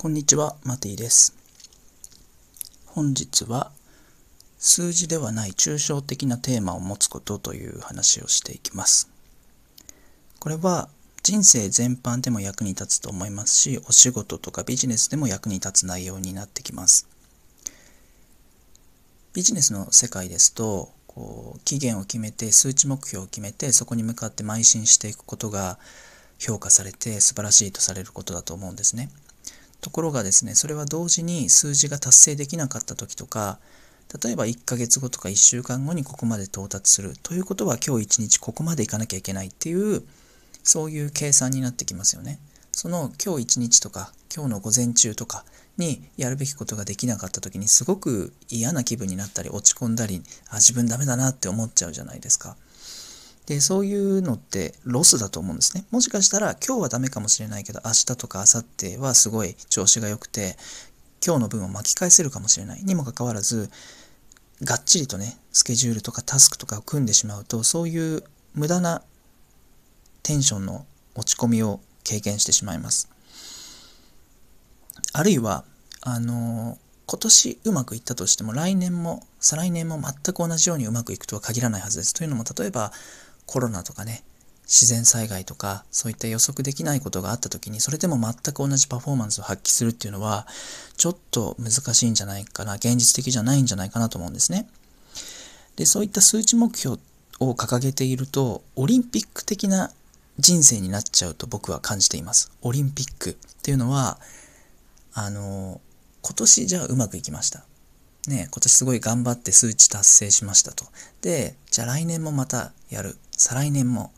こんにちは、マティです。本日は数字ではない抽象的なテーマを持つことという話をしていきます。これは人生全般でも役に立つと思いますし、お仕事とかビジネスでも役に立つ内容になってきます。ビジネスの世界ですと、こう期限を決めて数値目標を決めてそこに向かって邁進していくことが評価されて素晴らしいとされることだと思うんですね。ところがですね、それは同時に数字が達成できなかった時とか、例えば1ヶ月後とか1週間後にここまで到達するということは今日1日ここまで行かなきゃいけないっていうそういう計算になってきますよね。その今日1日とか今日の午前中とかにやるべきことができなかった時にすごく嫌な気分になったり落ち込んだりあ自分ダメだなって思っちゃうじゃないですか。でそういうのってロスだと思うんですね。もしかしたら今日はダメかもしれないけど明日とか明後日はすごい調子が良くて今日の分を巻き返せるかもしれないにもかかわらずがっちりとねスケジュールとかタスクとかを組んでしまうとそういう無駄なテンションの落ち込みを経験してしまいます。あるいはあの今年うまくいったとしても来年も再来年も全く同じようにうまくいくとは限らないはずです。というのも例えばコロナとかね自然災害とかそういった予測できないことがあった時にそれでも全く同じパフォーマンスを発揮するっていうのはちょっと難しいんじゃないかな現実的じゃないんじゃないかなと思うんですね。でそういった数値目標を掲げているとオリンピック的な人生になっちゃうと僕は感じています。オリンピックっていうのはあの今年じゃあうまくいきました。ね今年すごい頑張って数値達成しましたと。で、じゃあ来年もまたやる。再来年も、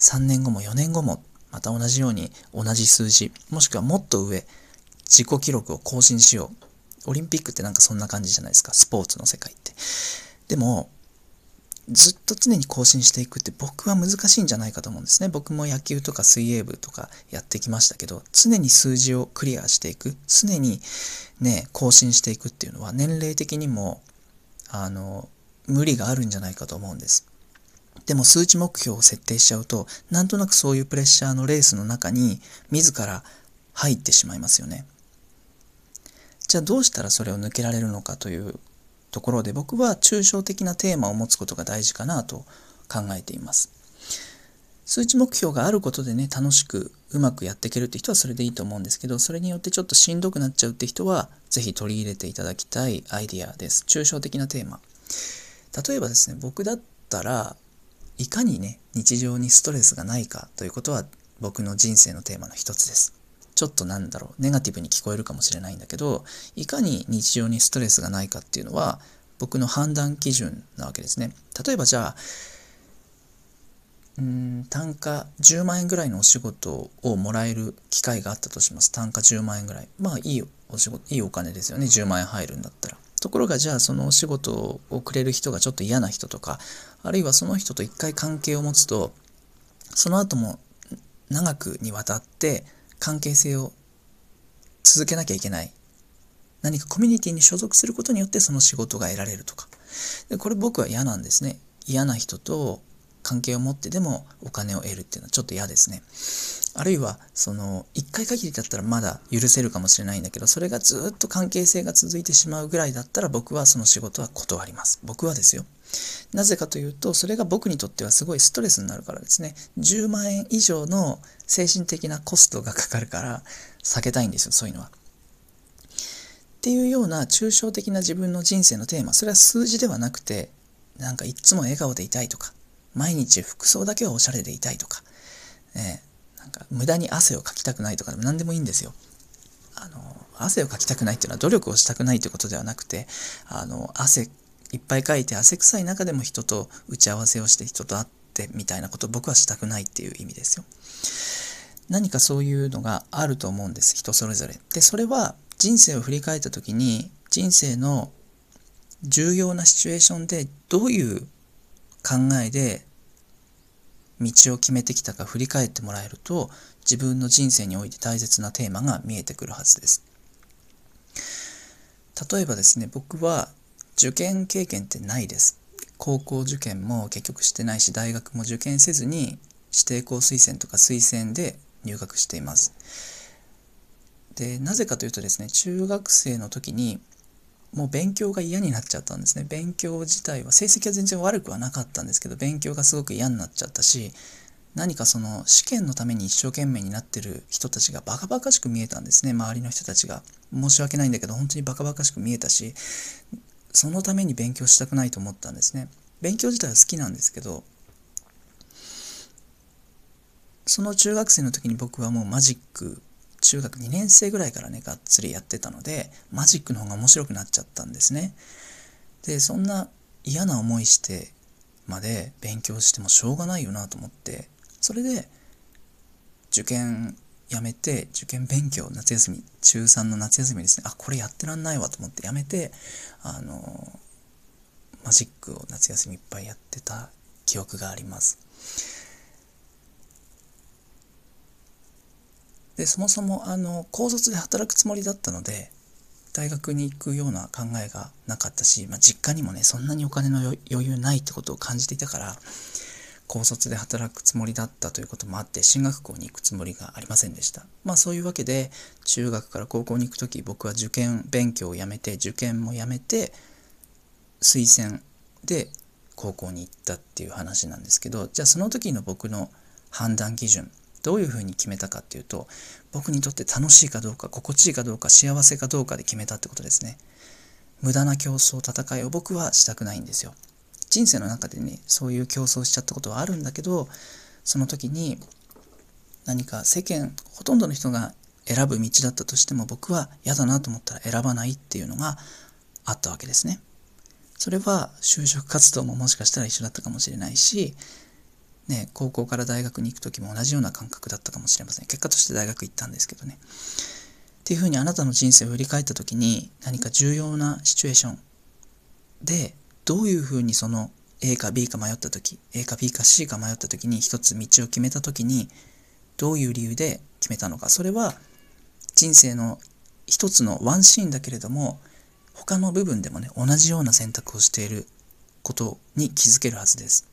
3年後も4年後も、また同じように同じ数字、もしくはもっと上、自己記録を更新しよう。オリンピックってなんかそんな感じじゃないですか。スポーツの世界って。でも、ずっと常に更新していくって僕は難しいんじゃないかと思うんですね。僕も野球とか水泳部とかやってきましたけど、常に数字をクリアしていく、常にね、更新していくっていうのは年齢的にも、あの、無理があるんじゃないかと思うんです。でも数値目標を設定しちゃうと、なんとなくそういうプレッシャーのレースの中に自ら入ってしまいますよね。じゃあどうしたらそれを抜けられるのかというところで僕は抽象的なテーマを持つことが大事かなと考えています。数値目標があることでね、楽しくうまくやっていけるって人はそれでいいと思うんですけど、それによってちょっとしんどくなっちゃうって人は、ぜひ取り入れていただきたいアイディアです。抽象的なテーマ。例えばですね、僕だったらいかにね、日常にストレスがないかということは僕の人生のテーマの一つです。ちょっとなんだろう、ネガティブに聞こえるかもしれないんだけど、いかに日常にストレスがないかっていうのは僕の判断基準なわけですね。例えばじゃあ、うん単価10万円ぐらいのお仕事をもらえる機会があったとします。単価10万円ぐらい。まあいいお仕事、いいお金ですよね。10万円入るんだったら。ところがじゃあそのお仕事をくれる人がちょっと嫌な人とか、あるいはその人と一回関係を持つと、その後も長くにわたって関係性を続けなきゃいけない。何かコミュニティに所属することによってその仕事が得られるとか。でこれ僕は嫌なんですね。嫌な人と関係を持ってでもお金を得るっていうのはちょっと嫌ですね。あるいは、その、一回限りだったらまだ許せるかもしれないんだけど、それがずっと関係性が続いてしまうぐらいだったら僕はその仕事は断ります。僕はですよ。なぜかというと、それが僕にとってはすごいストレスになるからですね。10万円以上の精神的なコストがかかるから避けたいんですよ、そういうのは。っていうような抽象的な自分の人生のテーマ、それは数字ではなくて、なんかいつも笑顔でいたいとか、毎日服装だけはおしゃれでいたいとか、ね、なんか無駄に汗をかきたくないとかでも何でもいいんですよ。あの、汗をかきたくないっていうのは努力をしたくないということではなくて、あの、汗いっぱいかいて汗臭い中でも人と打ち合わせをして人と会ってみたいなことを僕はしたくないっていう意味ですよ。何かそういうのがあると思うんです。人それぞれ。で、それは人生を振り返った時に人生の重要なシチュエーションでどういう考えで道を決めてきたか振り返ってもらえると自分の人生において大切なテーマが見えてくるはずです。例えばですね僕は受験経験ってないです。高校受験も結局してないし大学も受験せずに指定校推薦とか推薦で入学しています。でなぜかというとですね中学生の時にもう勉強が嫌になっちゃったんですね。勉強自体は成績は全然悪くはなかったんですけど勉強がすごく嫌になっちゃったし何かその試験のために一生懸命になってる人たちがバカバカしく見えたんですね。周りの人たちが。申し訳ないんだけど本当にバカバカしく見えたしそのために勉強したくないと思ったんですね。勉強自体は好きなんですけどその中学生の時に僕はもうマジック中学2年生ぐらいからねがっつりやってたのでマジックの方が面白くなっちゃったんですね。でそんな嫌な思いしてまで勉強してもしょうがないよなと思ってそれで受験やめて受験勉強夏休み中3の夏休みですね。あこれやってらんないわと思ってやめてあのマジックを夏休みいっぱいやってた記憶があります。でそもそもあの高卒で働くつもりだったので大学に行くような考えがなかったし、まあ、実家にもねそんなにお金の余裕ないってことを感じていたから高卒で働くつもりだったということもあって進学校に行くつもりがありませんでした。まあそういうわけで中学から高校に行く時僕は受験勉強をやめて受験もやめて推薦で高校に行ったっていう話なんですけどじゃあその時の僕の判断基準どういうふうに決めたかっていうと僕にとって楽しいかどうか心地いいかどうか幸せかどうかで決めたってことですね。無駄な競争戦いを僕はしたくないんですよ。人生の中でねそういう競争しちゃったことはあるんだけどその時に何か世間ほとんどの人が選ぶ道だったとしても僕は嫌だなと思ったら選ばないっていうのがあったわけですね。それは就職活動ももしかしたら一緒だったかもしれないしね、高校から大学に行く時も同じような感覚だったかもしれません。結果として大学行ったんですけどね。っていうふうにあなたの人生を振り返った時に何か重要なシチュエーションでどういうふうにその A か B か迷った時 A か B か C か迷った時に一つ道を決めた時にどういう理由で決めたのかそれは人生の一つのワンシーンだけれども他の部分でもね同じような選択をしていることに気づけるはずです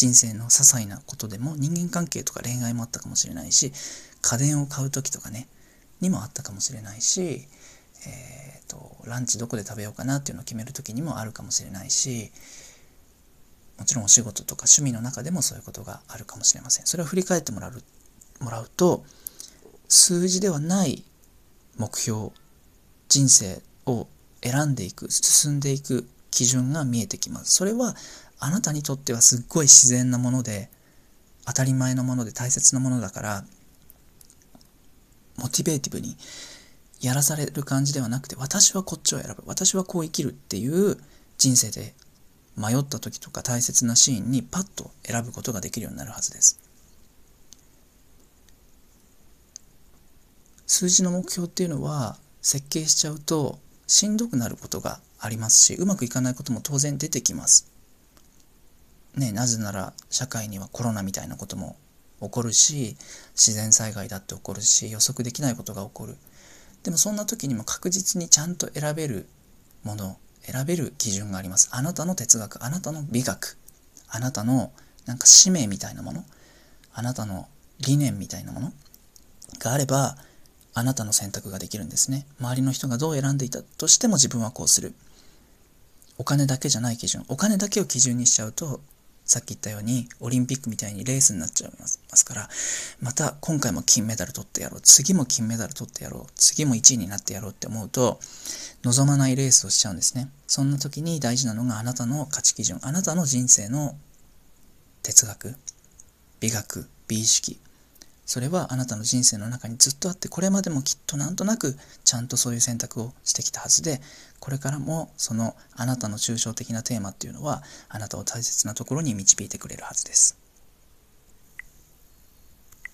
人生の些細なことでも人間関係とか恋愛もあったかもしれないし家電を買う時とかねにもあったかもしれないし、えーと、ランチどこで食べようかなっていうのを決める時にもあるかもしれないしもちろんお仕事とか趣味の中でもそういうことがあるかもしれません。それを振り返ってもらうもらうと数字ではない目標人生を選んでいく進んでいく基準が見えてきます。それはあなたにとってはすっごい自然なもので当たり前のもので大切なものだからモチベーティブにやらされる感じではなくて私はこっちを選ぶ。私はこう生きるっていう人生で迷った時とか大切なシーンにパッと選ぶことができるようになるはずです。数字の目標っていうのは設計しちゃうとしんどくなることがありますしうまくいかないことも当然出てきます。ね、なぜなら社会にはコロナみたいなことも起こるし自然災害だって起こるし予測できないことが起こる。でもそんな時にも確実にちゃんと選べるもの選べる基準があります。あなたの哲学あなたの美学あなたのなんか使命みたいなものあなたの理念みたいなものがあればあなたの選択ができるんですね。周りの人がどう選んでいたとしても自分はこうする。お金だけじゃない基準。お金だけを基準にしちゃうとさっき言ったようにオリンピックみたいにレースになっちゃいますからまた今回も金メダル取ってやろう。次も金メダル取ってやろう。次も1位になってやろうって思うと望まないレースをしちゃうんですね。そんな時に大事なのがあなたの価値基準。あなたの人生の哲学美学美意識。それはあなたの人生の中にずっとあってこれまでもきっとなんとなくちゃんとそういう選択をしてきたはずでこれからもそのあなたの抽象的なテーマっていうのはあなたを大切なところに導いてくれるはずです。